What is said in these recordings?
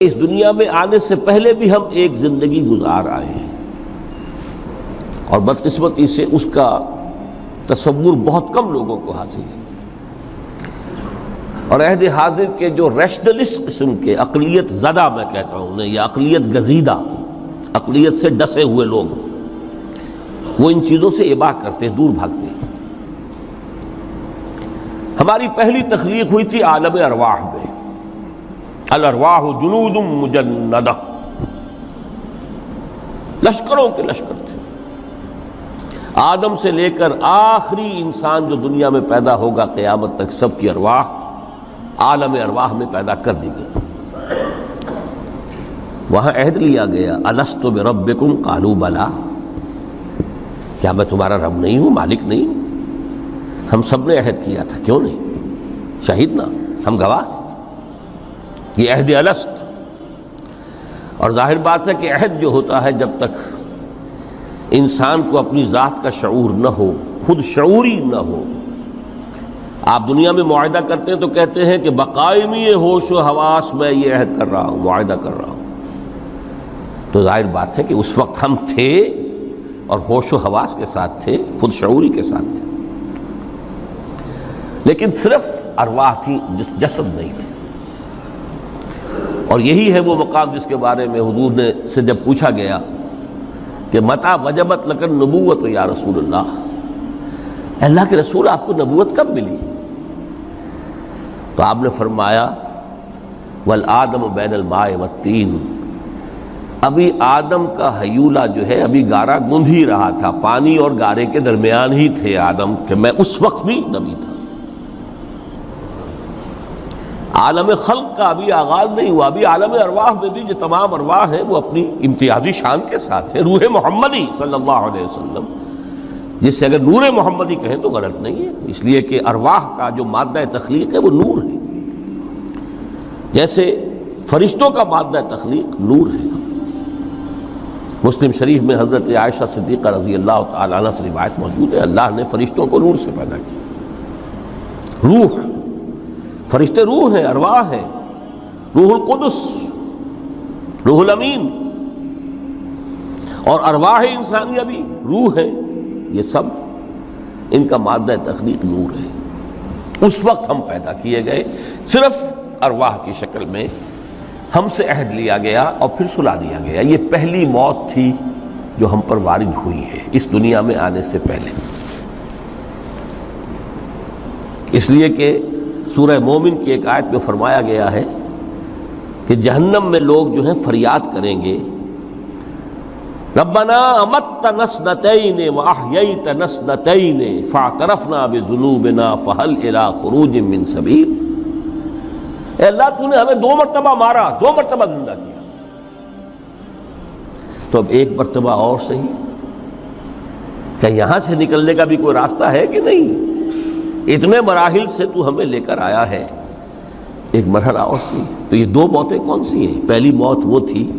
اس دنیا میں آنے سے پہلے بھی ہم ایک زندگی گزار آئے ہیں۔ اور بدقسمتی سے اس کا تصور بہت کم لوگوں کو حاصل ہے۔ اور عہد حاضر کے جو ریشنلسٹ قسم کے اقلیت زدہ میں کہتا ہوں یا اقلیت گزیدہ، اقلیت سے ڈسے ہوئے لوگ، وہ ان چیزوں سے اباہ کرتے، دور بھاگتے۔ ہماری پہلی تخلیق ہوئی تھی عالم ارواح میں۔ الارواح جنود مجندہ لشکروں کے لشکر تھے. آدم سے لے کر آخری انسان جو دنیا میں پیدا ہوگا قیامت تک سب کی ارواح عالم ارواح میں پیدا کر دی گئی وہاں عہد لیا گیا. السط رب کالو بلا. کیا میں تمہارا رب نہیں ہوں؟ مالک نہیں ہوں؟ ہم سب نے عہد کیا تھا. کیوں نہیں؟ شہید نا ہم گواہ یہ عہد الست۔ اور ظاہر بات ہے کہ عہد جو ہوتا ہے جب تک انسان کو اپنی ذات کا شعور نہ ہو، خود شعوری نہ ہو۔ آپ دنیا میں معاہدہ کرتے ہیں تو کہتے ہیں کہ بقائمی ہوش و حواس میں یہ عہد کر رہا ہوں، معاہدہ کر رہا ہوں۔ تو ظاہر بات ہے کہ اس وقت ہم تھے اور ہوش و حواس کے ساتھ تھے، خود شعوری کے ساتھ تھے۔ لیکن صرف ارواح تھی، جس جسد نہیں تھے اور یہی ہے وہ مقام جس کے بارے میں حضور نے سے جب پوچھا گیا کہ متا وجبت لکن نبوت یا رسول اللہ اللہ کے رسول آپ کو نبوت کب ملی؟ تو آپ نے فرمایا، ول آدم بین المائے تین ابھی آدم کا حیولہ جو ہے، ابھی گارا گندھ ہی رہا تھا، پانی اور گارے کے درمیان ہی تھے آدم، کہ میں اس وقت بھی نبی تھا۔ عالم خلق کا ابھی آغاز نہیں ہوا، ابھی عالم ارواح میں بھی جو تمام ارواح ہیں وہ اپنی امتیازی شان کے ساتھ ہیں۔ روح محمدی صلی اللہ علیہ وسلم۔ جس سے اگر نور محمدی کہیں تو غلط نہیں ہے۔ اس لیے کہ ارواح کا جو مادہ تخلیق ہے وہ نور ہے۔ جیسے فرشتوں کا مادہ تخلیق نور ہے۔ مسلم شریف میں حضرت عائشہ صدیقہ رضی اللہ تعالیٰ عنہ سے روایت موجود ہے۔ اللہ نے فرشتوں کو نور سے پیدا کیا۔ روح فرشتے روح ہیں، ارواح ہیں۔ روح القدس، روح الامین۔ اور ارواح انسانی ابھی روح ہے یہ سب ان کا مادہ تخلیق نور ہے۔ اس وقت ہم پیدا کیے گئے، صرف ارواح کی شکل میں ہم سے عہد لیا گیا اور پھر سلا دیا گیا۔ یہ پہلی موت تھی جو ہم پر وارد ہوئی ہے، اس دنیا میں آنے سے پہلے۔ اس لیے کہ سورہ مومن کی ایک آیت میں فرمایا گیا ہے کہ جہنم میں لوگ جو ہیں فریاد کریں گے۔ ربنا امت نسنتین واحییت نسنتین فاعترفنا بذنوبنا فهل الى خروج من سبیل۔ اے اللہ تو نے ہمیں دو مرتبہ مارا، دو مرتبہ زندہ کیا۔ تو اب ایک مرتبہ اور صحیح۔ کہ یہاں سے نکلنے کا بھی کوئی راستہ ہے کہ نہیں؟ اتنے مراحل سے تو ہمیں لے کر آیا ہے۔ ایک مرحلہ اور سی۔ تو یہ دو موتیں کون سی ہیں؟ پہلی موت وہ تھی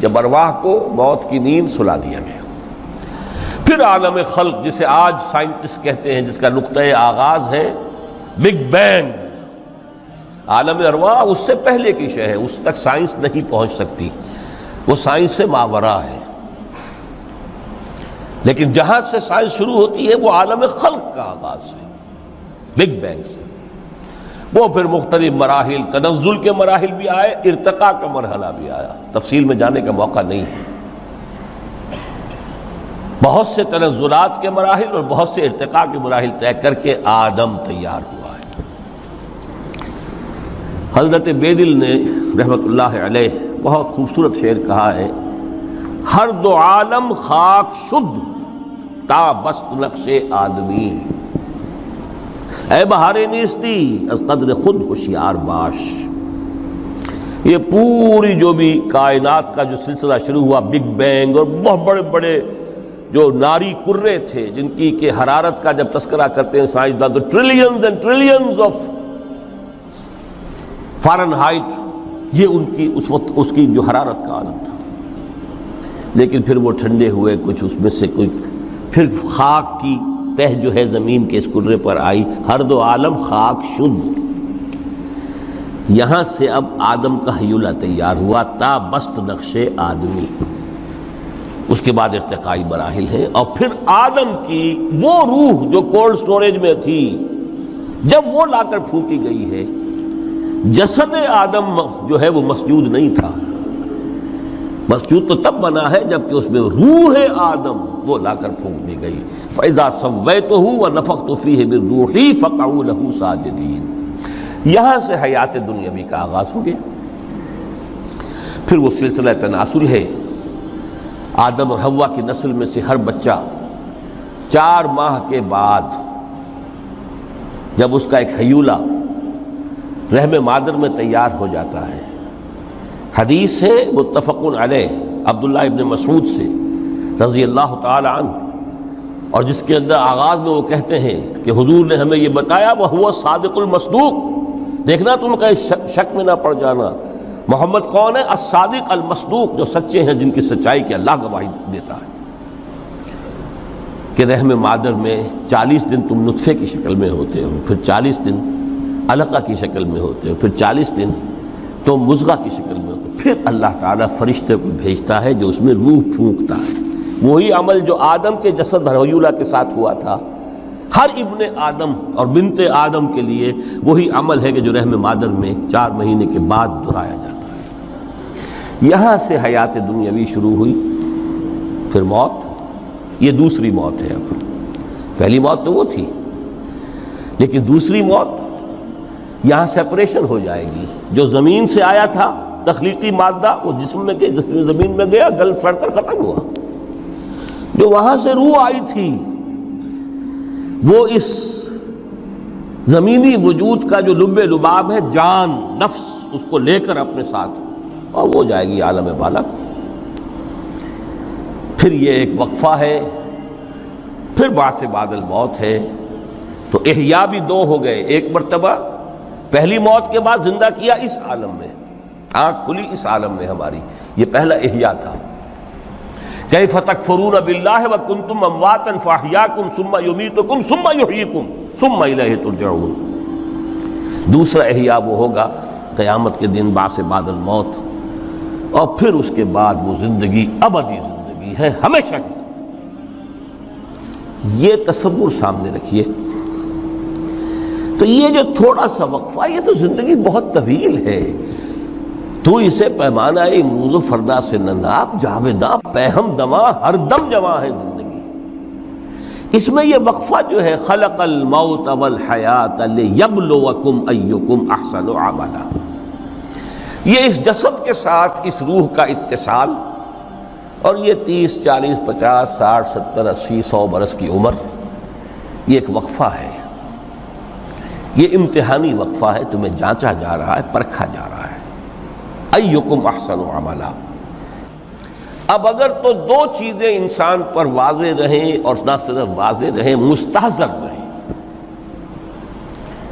جب ارواح کو موت کی نیند سلا دیا گیا۔ پھر عالم خلق جسے آج سائنٹسٹ کہتے ہیں، جس کا نقطۂ آغاز ہے بگ بینگ عالم ارواح اس سے پہلے کی شے ہے، اس تک سائنس نہیں پہنچ سکتی۔ وہ سائنس سے ماورا ہے۔ لیکن جہاں سے سائنس شروع ہوتی ہے، وہ عالم خلق کا آغاز ہے۔ بگ بینگ سے۔ وہ پھر مختلف مراحل، تنزل کے مراحل بھی آئے ارتقا کا مرحلہ بھی آیا۔ تفصیل میں جانے کا موقع نہیں ہے۔ بہت سے تنزلات کے مراحل اور بہت سے ارتقا کے مراحل طے کر کے آدم تیار ہوا ہے۔ حضرت بیدل نے رحمت اللہ علیہ بہت خوبصورت شعر کہا ہے، ہر دو عالم خاک شد تا بست نقش آدمی۔ اے بہار نیستی از قدر خود ہوشیار باش۔ یہ پوری جو بھی کائنات کا جو سلسلہ شروع ہوا بگ بینگ اور بہت بڑے بڑے جو ناری کرے تھے، جن کی کہ حرارت کا جب تذکرہ کرتے ہیں سائنسدان تو trillions and trillions of Fahrenheit یہ ان کی اس وقت اس کی جو حرارت کا عالم تھا۔ لیکن پھر وہ ٹھنڈے ہوئے، کچھ اس میں سے کوئی پھر خاک کی تہ جو ہے زمین کے اس کرے پر آئی، ہر دو عالم خاک شد۔ یہاں سے اب آدم کا حیولہ تیار ہوا، تا بست نقش آدمی۔ اس کے بعد ارتقائی مراحل ہیں۔ اور پھر آدم کی وہ روح جو کولڈ سٹوریج میں تھی، جب وہ لا کر پھونکی گئی ہے، جسد آدم جو ہے وہ مسجود نہیں تھا۔ مسجود تو تب بنا ہے جبکہ اس میں روح آدم وہ لا کر پھونک دی گئی۔ فیضا سب تو ہوں نفق تو فی ہے روحی لہو ساجدین یہاں سے حیات دنیاوی کا آغاز ہو گیا۔ پھر وہ سلسلہ تناسل ہے۔ آدم اور ہوا کی نسل میں سے ہر بچہ چار ماہ کے بعد جب اس کا ایک حیولہ رحم مادر میں تیار ہو جاتا ہے۔ حدیث ہے متفق علیہ، عبداللہ ابن مسعود سے، رضی اللہ تعالی عنہ۔ اور جس کے اندر آغاز میں وہ کہتے ہیں کہ حضور نے ہمیں یہ بتایا وہ ہوا صادق المصدوق۔ دیکھنا تم کہیں شک میں نہ پڑ جانا۔ محمد کون ہے؟ الصادق المصدوق، جو سچے ہیں، جن کی سچائی کی اللہ گواہی دیتا ہے۔ کہ رحم مادر میں چالیس دن تم نطفے کی شکل میں ہوتے ہو، پھر چالیس دن علقہ کی شکل میں ہوتے ہو، پھر چالیس دن تو مزغہ کی شکل میں ہوتے پھر اللہ تعالیٰ فرشتے کو بھیجتا ہے جو اس میں روح پھونکتا ہے۔ وہی عمل جو آدم کے جسد حیولہ کے ساتھ ہوا تھا، ہر ابن آدم اور بنت آدم کے لیے وہی عمل ہے کہ جو رحم مادر میں چار مہینے کے بعد دہرایا جاتا ہے۔ یہاں سے حیات دنیاوی شروع ہوئی، پھر موت۔ یہ دوسری موت ہے۔ اب پہلی موت تو وہ تھی، لیکن دوسری موت یہاں سیپریشن ہو جائے گی۔ جو زمین سے آیا تھا تخلیقی مادہ وہ جسم میں گیا، جسم زمین میں گیا، گل سڑ کر ختم ہوا۔ جو وہاں سے روح آئی تھی، وہ اس زمینی وجود کا جو لب لباب ہے، جان، نفس، اس کو لے کر اپنے ساتھ۔ اور وہ جائے گی عالم بالا کو۔ پھر یہ ایک وقفہ ہے۔ پھر باس بادل موت ہے۔ تو احیاء بھی دو ہو گئے۔ ایک مرتبہ پہلی موت کے بعد زندہ کیا اس عالم میں۔ آنکھ کھلی اس عالم میں ہماری۔ یہ پہلا احیاء تھا۔ کئی فتح فرون اب اللہ و کیف تکفرون باللہ وکنتم امواتا فاحیاکم ثم یمیتکم ثم یحییکم ثم الیہ ترجعون۔ دوسرا احیاء وہ ہوگا، قیامت کے دن باس بعد الموت۔ اور پھر اس کے بعد وہ زندگی، ابدی زندگی ہے، ہمیشہ کی۔ یہ تصور سامنے رکھیے۔ تو یہ جو تھوڑا سا وقفہ، یہ تو زندگی بہت طویل ہے۔ تو اسے پیمانہ امروز و فردا سے نناب، جاویدہ پہم دما، ہر دم جمع ہے زندگی۔ اس میں یہ وقفہ جو ہے، خلق الموت والحیات لیبلوکم ایکم احسن عملا۔ یہ اس جسد کے ساتھ، اس روح کا اتصال، اور یہ تیس، چالیس، پچاس، ساٹھ، ستر، اسی، سو برس کی عمر، یہ ایک وقفہ ہے۔ یہ امتحانی وقفہ ہے، تمہیں جانچا جا رہا ہے، پرکھا جا رہا ہے۔ ایکم احسن عملا۔ اب اگر تو دو چیزیں انسان پر واضح رہیں اور نہ صرف واضح رہیں، مستحضر رہیں۔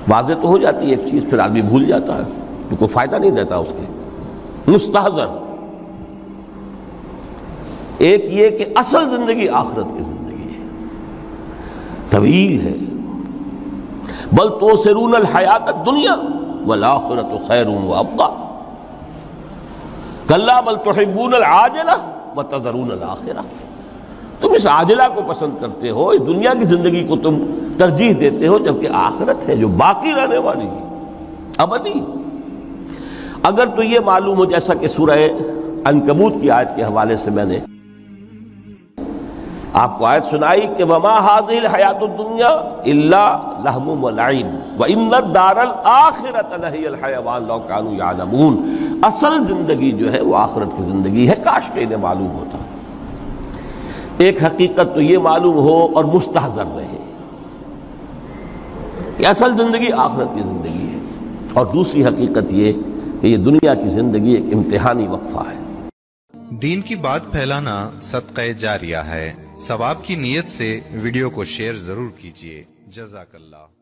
واضح تو ہو جاتی ہے ایک چیز، پھر آدمی بھول جاتا ہے، تو کوئی فائدہ نہیں دیتا اس کے۔ مستحضر۔ ایک یہ کہ اصل زندگی آخرت کی زندگی ہے۔ طویل ہے۔ بل تو سرون الحیات دنیا والآخرت خیر و ابقا۔ کلّا بل تحبون العاجلہ و تذرون الآخرہ تم اس عاجلہ کو پسند کرتے ہو، اس دنیا کی زندگی کو تم ترجیح دیتے ہو، جبکہ آخرت ہے جو باقی رہنے والی ہے۔ ابدی۔ اگر تو یہ معلوم ہو جیسا کہ سورہ انکبوت کی آیت کے حوالے سے میں نے آپ کو آیت سنائی کہ وما حاضل حیات الدنیا اللہ لہم و لعب و ان دار الاخرت لہی الحیوان لو کانو یعلمون اصل زندگی جو ہے وہ آخرت کی زندگی ہے، کاش کہ انہیں معلوم ہوتا۔ ایک حقیقت تو یہ معلوم ہو اور مستحضر رہے۔ کہ اصل زندگی آخرت کی زندگی ہے۔ اور دوسری حقیقت یہ کہ یہ دنیا کی زندگی ایک امتحانی وقفہ ہے۔ دین کی بات پھیلانا صدقہ جاریہ ہے۔ ثواب کی نیت سے ویڈیو کو شیئر ضرور کیجیے جزاک اللہ۔